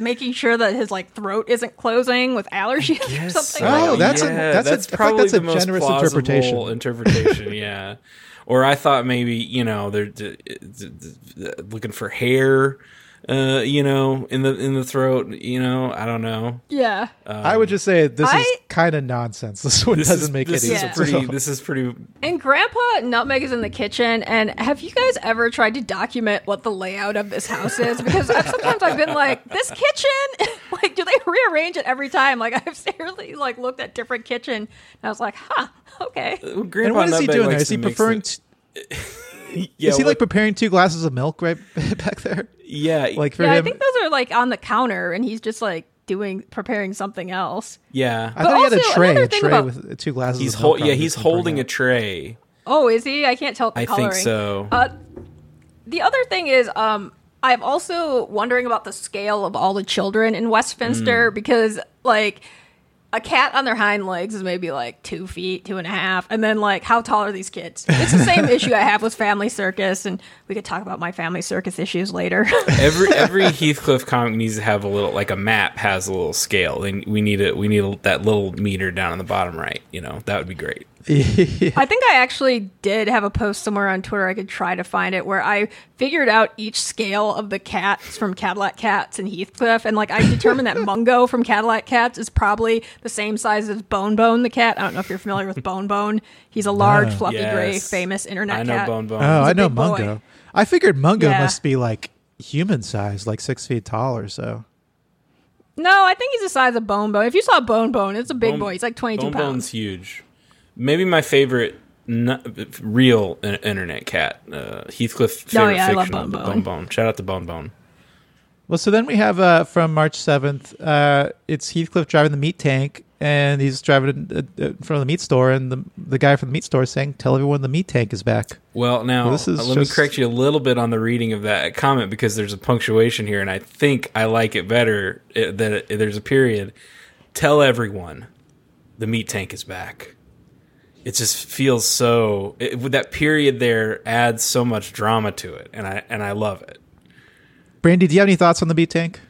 making sure that his like throat isn't closing with allergies or Yes. something. Oh, like that's a- that's that's feel like probably that's a the most generous plausible interpretation. interpretation, yeah. Or I thought maybe you know they're d- d- d- looking for hair, uh, you know, in the in the throat. You know, I don't know. Yeah. I would just say this is kind of nonsense. This one This doesn't is make this any is Yeah. sense. pretty. This is pretty. And Grandpa Nutmeg is in the kitchen. And have you guys ever tried to document what the layout of this house is? Because I've, sometimes I've been like, this kitchen, like, do they rearrange it every time? Like, I've seriously like looked at different kitchen, and I was like, huh, okay. Well, And Grandpa what is he Nutmeg doing there? likes Is he preferring? it- T- yeah, is he what- like preparing two glasses of milk right back there? yeah, Like for Yeah, I think those are like on the counter, and he's just like doing preparing something else. yeah. I thought he had a tray, a tray about- with two glasses. He's of milk on yeah, he's he's gonna bring holding a tray. Oh, is he? I can't tell the I coloring. think so. Uh, the other thing is, um, I'm also wondering about the scale of all the children in. Westminster because, like, a cat on their hind legs is maybe like two feet, two and a half, and then like, how tall are these kids? It's the same issue I have with Family Circus, and we could talk about my Family Circus issues later. every every Heathcliff comic needs to have a little like a map has a little scale, and we need it. We need a, that little meter down on the bottom right. You know, that would be great. I think I actually did have a post somewhere on Twitter. I could try to find it where I figured out each scale of the cats from Cadillac Cats and Heathcliff, and like I determined that Mungo from Cadillac Cats is probably the same size as Bone Bone the cat. I don't know if you're familiar with Bone Bone. He's a large, No. fluffy, gray, famous internet I know cat. Bone Bone. Oh, I a know big boy. I figured Mungo Yeah. must be like human size, like six feet tall or so. No, I think he's the size of Bone Bone. If you saw Bone Bone, it's a big Bone- boy. He's like 22 Bone pounds. Bone's huge. Maybe my favorite n- real in- internet cat, uh, Heathcliff. Oh, Favorite yeah, I love fictional, Bone Bone Bone. Bone. Shout out to Bone Bone. Well, so then we have uh, from March seventh. Uh, it's Heathcliff driving the meat tank, and he's driving in, uh, in front of the meat store, and the the guy from the meat store is saying, "Tell everyone the meat tank is back." Well, now Well, this is uh, let just- me correct you a little bit on the reading of that comment because there's a punctuation here, and I think I like it better uh, that it, there's a period. Tell everyone the meat tank is back. It just feels so. It, that period there adds so much drama to it, and I and I love it. Brandi, do you have any thoughts on the meat tank?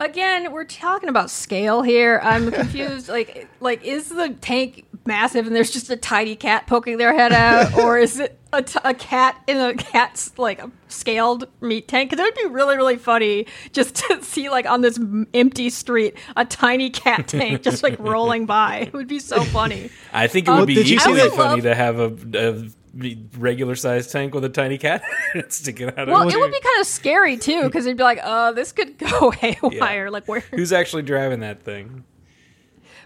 Again, we're talking about scale here. I'm confused. like, like is the tank massive and there's just a tiny cat poking their head out, or is it a, t- a cat in a cat's like a scaled meat tank? Because it would be really, really funny just to see like on this m- empty street a tiny cat tank just like rolling by. It would be so funny. I think it Um, would be did you see equally that- funny to have a, a regular sized tank with a tiny cat sticking out Well, of it would be kind of scary too because it'd be like, uh, this could go haywire. Like where? Who's actually driving that thing?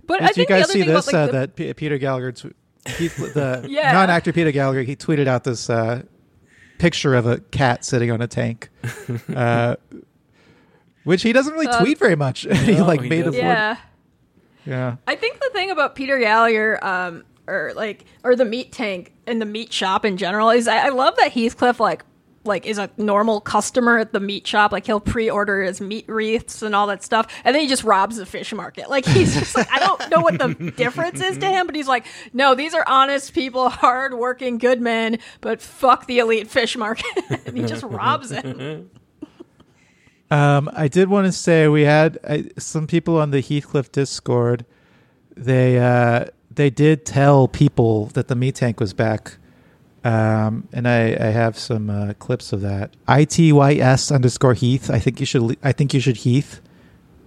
But I Did you think the guys other see thing this? about like uh, the, that Peter Gallagher, tw- Heath, the Yeah. non-actor Peter Gallagher, he tweeted out this uh, picture of a cat sitting on a tank, uh, which he doesn't really Uh, tweet very much. he like he made a doesn't. yeah. yeah. I think the thing about Peter Gallagher, um, or like, or the meat tank and the meat shop in general is I, I love that Heathcliff like like is a normal customer at the meat shop. Like he'll pre-order his meat wreaths and all that stuff, and then he just robs the fish market. Like he's just like I don't know what the difference is to him, but he's like, no, these are honest people, hard-working, good men, but fuck the elite fish market, and he just robs it. Um, I did want to say we had I, some people on the Heathcliff Discord. They uh, they did tell people that the meat tank was back, um, and I, I have some uh, clips of that. Itys underscore Heath. I think you should. I think you should Heath,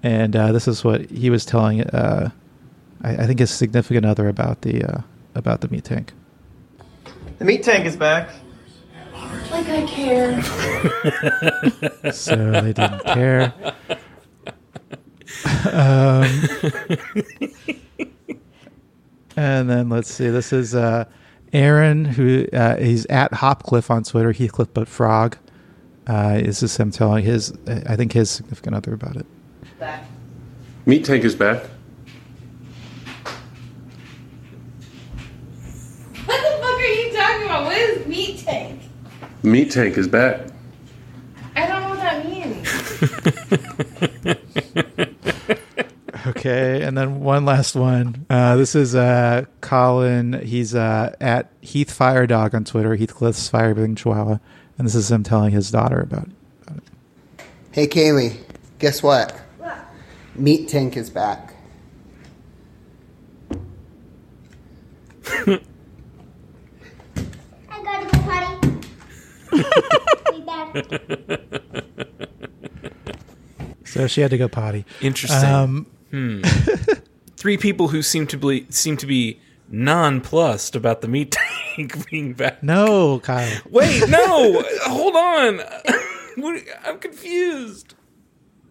and uh, this is what he was telling. Uh, I, I think his significant other about the uh, about the meat tank. The meat tank is back. Like I care. So they didn't care. um, and then let's see. This is uh, Aaron, who uh, he's at Hopcliff on Twitter. Heathcliff, but frog. Uh, this is him telling his, I think his significant other about it. Meat Tank is back. What the fuck are you talking about? What is meat tank? Meat Tank is back. I don't know what that means. Okay, and then one last one. Uh, this is uh, Colin. He's uh, at Heath Fire Dog on Twitter. Heathcliff's Fire Breathing Chihuahua, and this is him telling his daughter about. it. Hey Kaylee, guess what? Meat Tank is back. I gotta go potty. Be back. So she had to go potty. Interesting. Um, Hmm. Three people who seem to be seem to be nonplussed about the meat tank being back. no, Kyle. Wait, no, hold on. I'm confused.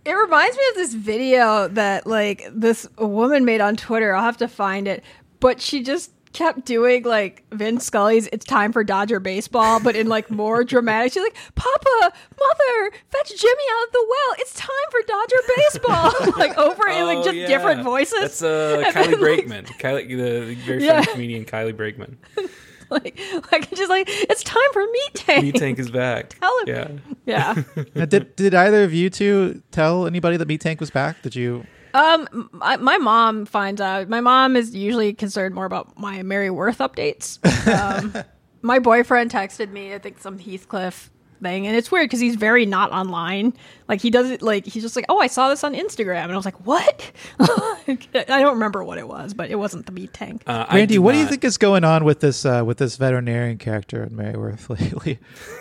It reminds me of this video that like this woman made on Twitter. I'll have to find it, but she just kept doing like Vin Scully's "It's time for Dodger baseball," but in like more dramatic. She's like, "Papa, mother, fetch Jimmy out of the well. It's time for Dodger baseball." like over in like Oh, just yeah. different voices. That's uh, And Kylie then, like, Brakeman, Kylie, the, the very Yeah. funny comedian Kylie Brakeman. Like, like just like it's time for meat tank. Meat tank is back. Tell him. Yeah. Yeah. Now, did did either of you two tell anybody that Meat Tank was back? Did you? Um, my, my mom finds out. My mom is usually concerned more about my Mary Worth updates. Um, my boyfriend texted me, I think, some Heathcliff thing, and it's weird because he's very not online. Like he doesn't like he's just like, oh, I saw this on Instagram, and I was like, what? I don't remember what it was, but it wasn't the meat tank. Uh, Randy, do what do you think is going on with this uh, with this veterinarian character in Mary Worth lately?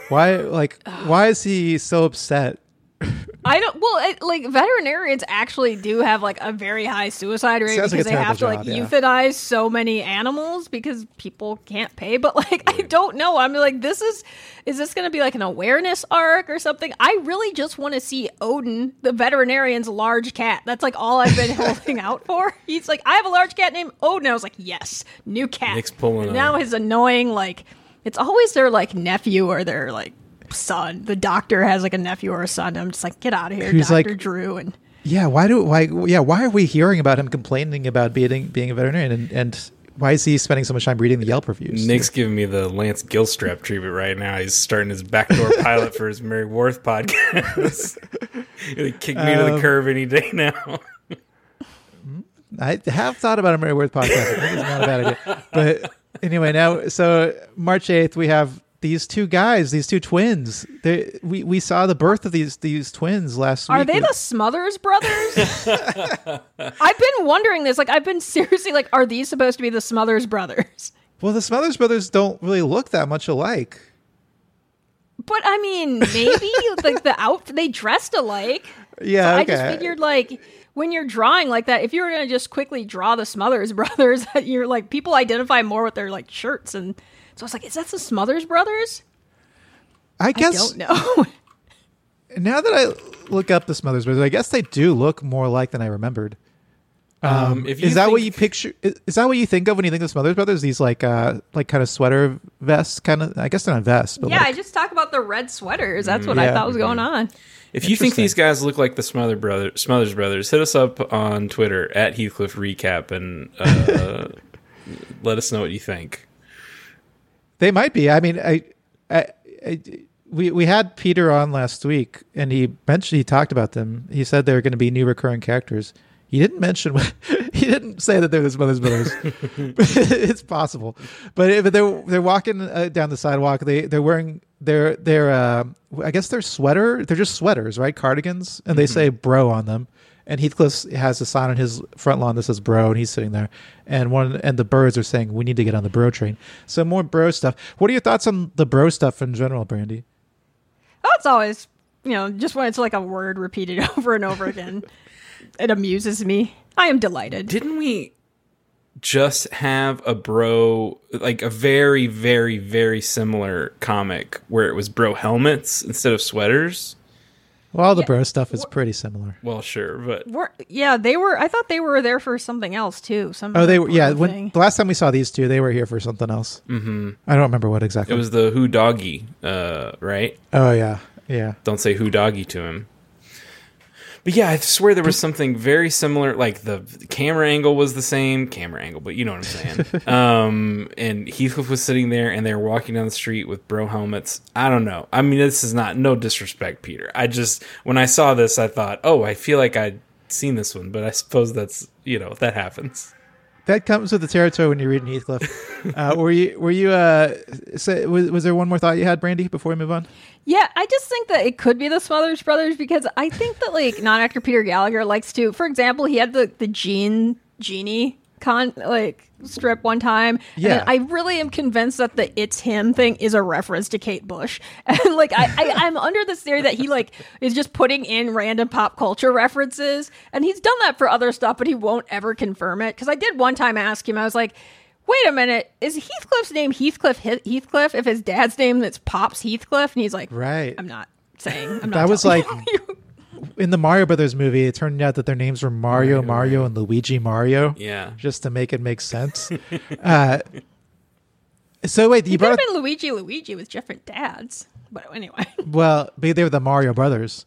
Why like why is he so upset? I don't. Well, it, like veterinarians actually do have like a very high suicide rate Sounds like because a they have to like job, yeah. euthanize so many animals because people can't pay. But like, I don't know. I'm like, this is is this going to be like an awareness arc or something? I really just want to see Odin, the veterinarian's large cat. That's like all I've been holding out for. He's like, I have a large cat named Odin. I was like, yes, new cat. Nick's pulling And now him. his annoying like, it's always their like nephew or their like son. The doctor has like a nephew or a son. I'm just like, get out of here, Who's, Doctor like- Drew. And Yeah, why do why yeah why are we hearing about him complaining about being being a veterinarian and, and why is he spending so much time reading the Yelp reviews? Nick's giving me the Lance Gilstrap treatment right now. He's starting his backdoor pilot for his Mary Worth podcast. He'll kick me to the Um, curb any day now. I have thought about a Mary Worth podcast. I think it's not a bad idea. But anyway, now so March eighth we have these two guys, these two twins. They we, we saw the birth of these these twins last are week. Are they the Smothers brothers? I've been wondering this. Like, I've been seriously like, are these supposed to be the Smothers brothers? well, the Smothers brothers don't really look that much alike. But I mean, maybe like the outfit they dressed alike. Yeah, I okay. just figured like when you're drawing like that, if you were gonna just quickly draw the Smothers brothers, you're like people identify more with their like shirts, and so I was like, is that the Smothers brothers? I I guess don't know. now that I look up the Smothers brothers, I guess they do look more alike than I remembered. Um, if is that what you picture? Is, is that what you think of when you think of the Smothers Brothers? These like, uh, like kind of sweater vests, kind of. I guess they're not vests, but yeah, like, I just talk about the red sweaters. That's what Yeah. I thought was going on. If you think these guys look like the Smother brother, Smothers brothers, hit us up on Twitter at Heathcliff Recap and uh, let us know what you think. They might be. I mean, I, I, I, we we had Peter on last week, and he mentioned he talked about them. He said they were going to be new recurring characters. He didn't mention. he didn't say that they're the Smothers Brothers. it's possible, but if they're they're walking uh, down the sidewalk. They they're wearing their their uh, I guess they're sweater. They're just sweaters, right? Cardigans, and they say "bro" on them. And Heathcliff has a sign on his front lawn that says "bro," and he's sitting there. And one and the birds are saying, "We need to get on the bro train." So more bro stuff. What are your thoughts on the bro stuff in general, Brandi? Oh, it's always you know just when it's like a word repeated over and over again, it amuses me. I am delighted. Didn't we? just have a bro like a very very very similar comic where it was bro helmets instead of sweaters? Well, all the bro stuff is pretty similar. Well, sure, but Were, yeah, they were. I thought they were there for something else too. Some Oh, they were. Yeah, when the last time we saw these two, they were here for something else. Mm-hmm. I don't remember what exactly. it was the who doggy, uh, right? Oh yeah, yeah. Don't say who doggy to him. But yeah, I swear there was something very similar. Like the camera angle was the same camera angle, but you know what I'm saying. um, and Heathcliff was sitting there, and they were walking down the street with bro helmets. I don't know. I mean, this is not no disrespect, Peter. I just when I saw this, I thought, oh, I feel like I'd seen this one, but I suppose that's you know that happens. That comes with the territory when you're reading Heathcliff. uh, were you? Were you? Uh, say, was, was there one more thought you had, Brandi, before we move on? Yeah, I just think that it could be the Smothers Brothers because I think that like non-actor Peter Gallagher likes to. For example, he had the the Jean Genie con like strip one time. Yeah. and I really am convinced that the "It's Him" thing is a reference to Kate Bush, and like I, I I'm under this theory that he like is just putting in random pop culture references, and he's done that for other stuff, but he won't ever confirm it. Because I did one time ask him, I was like. Wait a minute. Is Heathcliff's name Heathcliff Heathcliff if his dad's name that's Pops Heathcliff? And he's like, Right. I'm not saying. I'm not That was like in the Mario Brothers movie. It turned out that their names were Mario, Mario, and Luigi Mario. Yeah. just to make it make sense. uh, so wait, you It could brought have up, been Luigi Luigi with different dads. But anyway. well, but they were the Mario Brothers,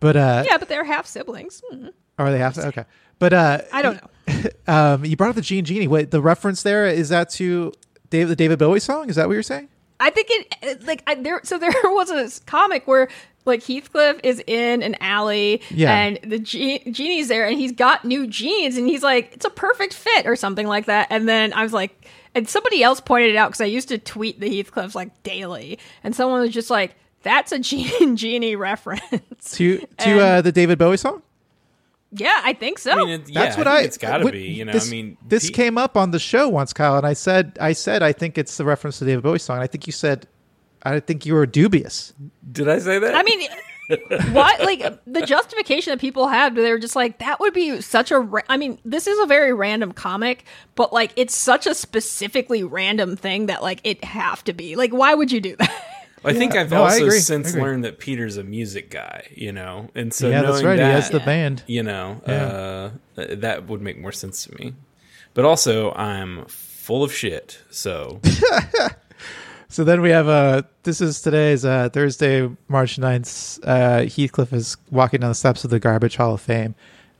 but uh, yeah, but they're half siblings. Hmm. or they have to okay. But uh, I don't know. um, you brought up the Jean Genie. Wait, the reference there is that to Dave, the David Bowie song? Is that what you're saying? I think it it- like I, there. So there was a comic where like Heathcliff is in an alley, Yeah. and the ge- genie's there, and he's got new jeans, and he's like, it's a perfect fit or something like that. And then I was like, and somebody else pointed it out because I used to tweet the Heathcliffs like daily, and someone was just like, that's a Jean Genie reference. To to And- uh, the David Bowie song? Yeah, I think so. I mean, it, yeah, That's what I I. it's got to be. You know, this, I mean, this Pete- came up on the show once, Kyle, and I said, I said, I think it's the reference to David Bowie song. I think you said, I think you were dubious. Did I say that? I mean, what like the justification that people had? They were just like, that would be such a. Ra- I mean, this is a very random comic, but like, it's such a specifically random thing that like it have to be. Like, why would you do that? I think I've also. Since learned that Peter's a music guy, you know, and so yeah, that's knowing right. That, he has the band. you know, Yeah. uh, that would make more sense to me. But also, I'm full of shit, so So then we have uh this is today's uh Thursday, March 9th. Uh Heathcliff is walking down the steps of the Garbage Hall of Fame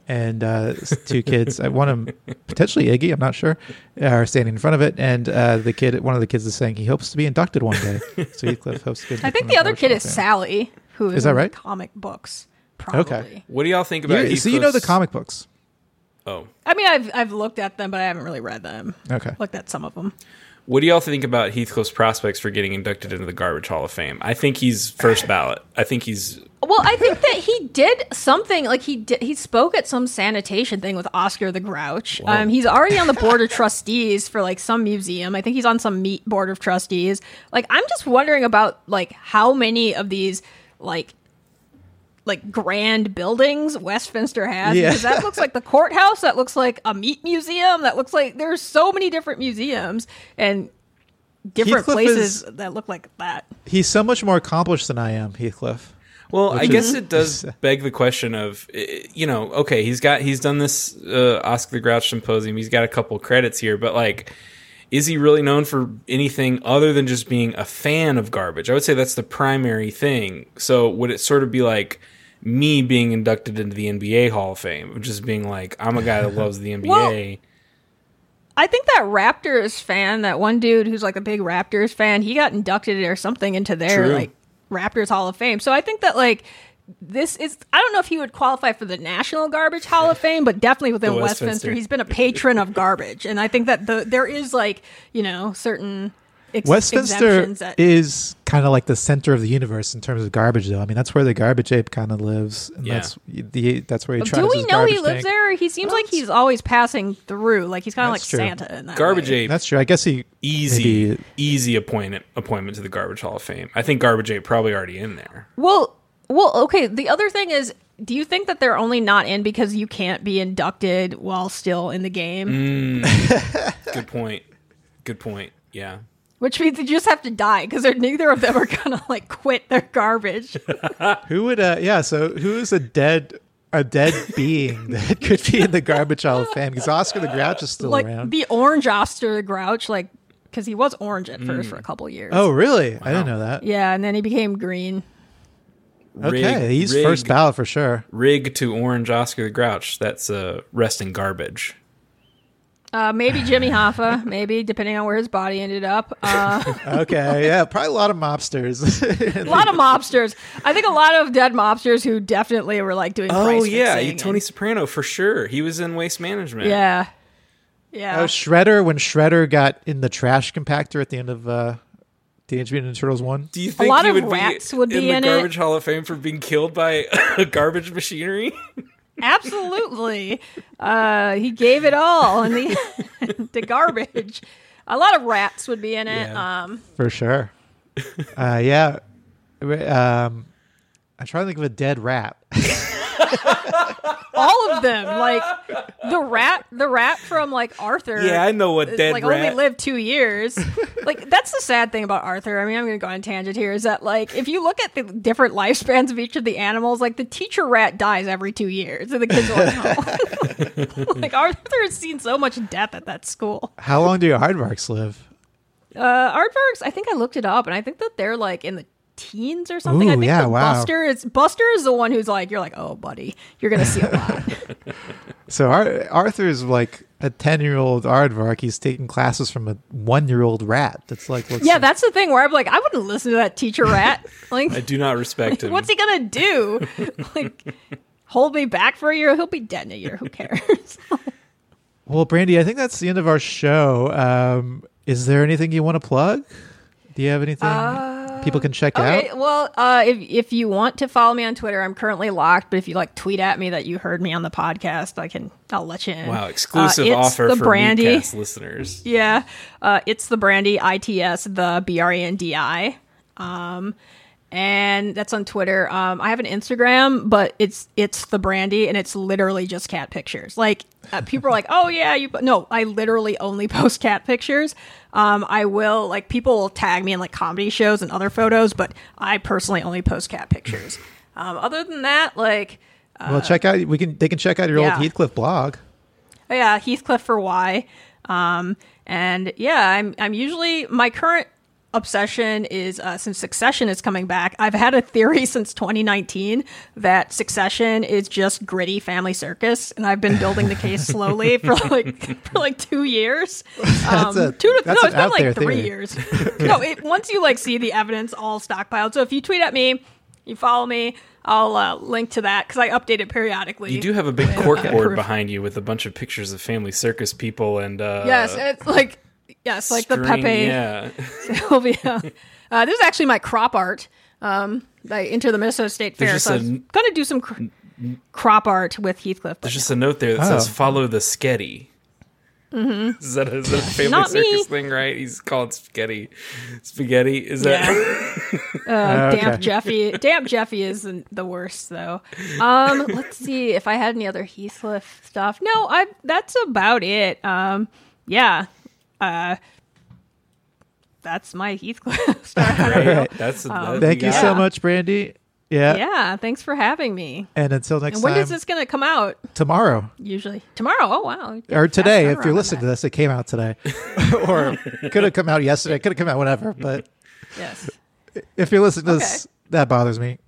and uh two kids, uh, one of them potentially Iggy, I'm not sure, are standing in front of it and uh the kid one of the kids is saying he hopes to be inducted one day. so Heathcliff hopes to be I think the other kid is of Fame. Sally, who is, Is that in right? comic books. Probably. Okay. what do y'all think about? You- so you know the comic books. Oh, I mean, I've I've looked at them, but I haven't really read them. Okay. Looked at some of them. What do y'all think about Heathcliff's prospects for getting inducted into the Garbage Hall of Fame? I think he's first ballot. I think he's Well, I think that he did something like he did. He spoke at some sanitation thing with Oscar the Grouch. Um, he's already on the board of trustees for like some museum. I think he's on some meat board of trustees. Like, I'm just wondering about like how many of these like like grand buildings Westminster has Yeah. because that looks like the courthouse. That looks like a meat museum. That looks like there's so many different museums and different Heathcliff places is- that look like that. He's so much more accomplished than I am, Heathcliff. Well, I Which guess is- it does beg the question of, you know, okay, he's got he's done this uh, Oscar the Grouch symposium. He's got a couple credits here, but like, is he really known for anything other than just being a fan of garbage? I would say that's the primary thing. So would it sort of be like me being inducted into the NBA Hall of Fame, just being like, I'm a guy that loves the NBA. I think that Raptors fan, that one dude who's like a big Raptors fan, he got inducted or something into their True. like Raptors Hall of Fame. So I think that like this is I don't know if he would qualify for the National Garbage Hall of Fame, but definitely within Westminster. Westminster. He's been a patron of garbage. And I think that the there is like, you know, certain ex- Westminster exemptions that is kind of like the center of the universe in terms of garbage, though. I mean, that's where the garbage ape kind of lives, and Yeah. that's the that's where he tries. To do we know he lives tank. there? He seems Well, like he's always passing through. Like he's kind of like true. Santa in that Garbage way. Ape, That's true. I guess he easy, maybe- easy appointment appointment to the Garbage Hall of Fame. I think Garbage Ape probably already in there. Well, well, okay. The other thing is, do you think that they're only not in because you can't be inducted while still in the game? Mm. Good point. Good point. Yeah. Which means you just have to die because neither of them are gonna like quit their garbage. Who would? uh Yeah. So who is a dead a dead being that could be in the garbage hall of fame? Because Oscar the Grouch is still like around. the orange Oscar the Grouch, like because he was orange at first for a couple years. oh, really? I didn't know that. yeah, and then he became green. Okay, Rig- he's rig- first ballot for sure. Rig to orange Oscar the Grouch. That's uh, resting garbage. Uh, maybe Jimmy Hoffa, maybe depending on where his body ended up. Uh, Okay, yeah, probably a lot of mobsters. a lot of mobsters. I think a lot of dead mobsters who definitely were like doing. Oh price yeah, fixing Tony and- Soprano for sure. He was in Waste Management. yeah, yeah. oh, Shredder when Shredder got in the trash compactor at the end of uh, Teenage Mutant Ninja Turtles one. Do you think a lot he of would rats be would in be the in it. garbage hall of fame for being killed by garbage machinery? Absolutely. Uh, he gave it all in the the garbage. A lot of rats would be in it. Yeah. Um, For sure. uh, yeah. Um, I'm trying to think of a dead rat. all of them, like the rat, the rat from like Arthur. Yeah, I know what dead like rat- only lived two years. like that's the sad thing about Arthur. I mean, I'm going to go on a tangent here. Is that like if you look at the different lifespans of each of the animals, like the teacher rat dies every two years, and the kids are like, oh. like Arthur has seen so much death at that school. How long do your hardbarks live? Uh, aardvarks, I think I looked it up, and I think that they're like in the teens or something. I think yeah, wow. Buster is Buster is the one who's like, you're like, oh, buddy, you're gonna see a lot. So Ar- Arthur's like a 10 year old aardvark. He's taking classes from a one year old rat. That's like, looks yeah, that's the thing where I'm like, I wouldn't listen to that teacher rat. Like, I do not respect him. what's he gonna do? like, hold me back for a year? He'll be dead in a year. Who cares? Well, Brandi, I think that's the end of our show. Um, is there anything you want to plug? Do you have anything people can check Okay, out? well, uh, if if you want to follow me on Twitter, I'm currently locked. But if you like tweet at me that you heard me on the podcast, I can. I'll let you in. wow, exclusive Uh, it's offer the for brandi. Meatcast listeners. Yeah, uh, it's the brandi. I T S the B R A N D I. Um, and that's on Twitter. Um, I have an Instagram, but it's it's the brandi, and it's literally just cat pictures. Like uh, people are like, "Oh yeah, you." No, I literally only post cat pictures. Um, I will like people will tag me in like comedy shows and other photos, but I personally only post cat pictures. Um, other than that, like well, check out. We can. They can check out your uh, yeah. old Heathcliff blog. Oh, yeah, Heathcliff for why. Um, and yeah, I'm I'm usually my current obsession is uh, since Succession is coming back. I've had a theory since 2019 that Succession is just gritty family circus, and I've been building the case slowly for like for like two years. Um, a- two to, that's no, it's been like three theory. years. no, it, once you like see the evidence all stockpiled. So if you tweet at me, you follow me. I'll uh, link to that because I update it periodically. You do have a big with, uh, corkboard behind you with a bunch of pictures of family circus people and uh, Yes, it's like yes, like the Pepe Yeah, Sylvia. Uh, this is actually my crop art. Um, I enter the Minnesota State Fair, so I'm gonna do some cr- crop art with Heathcliff. there's just a note there that says Oh. "Follow the Sketty." Mm-hmm. Is that a, is that a family Not circus me. thing? Right? He's called Spaghetti. Spaghetti. Is that? Yeah. Uh, Okay. Damp Jeffy. Damp Jeffy is the, the worst, though. Um, let's see if I had any other Heathcliff stuff. No, I. That's about it. Um, yeah. Uh, that's my Heathcliff stuff. Right. That's. that- Thank you got so much, Brandy. Yeah. yeah. Thanks for having me. And until next And when time, When is this gonna come out? tomorrow Usually tomorrow. Oh wow. or today, if you're listening on to this, it came out today, or could have come out yesterday. Could have come out whenever, but. Yes. if you're listening to this, that bothers me.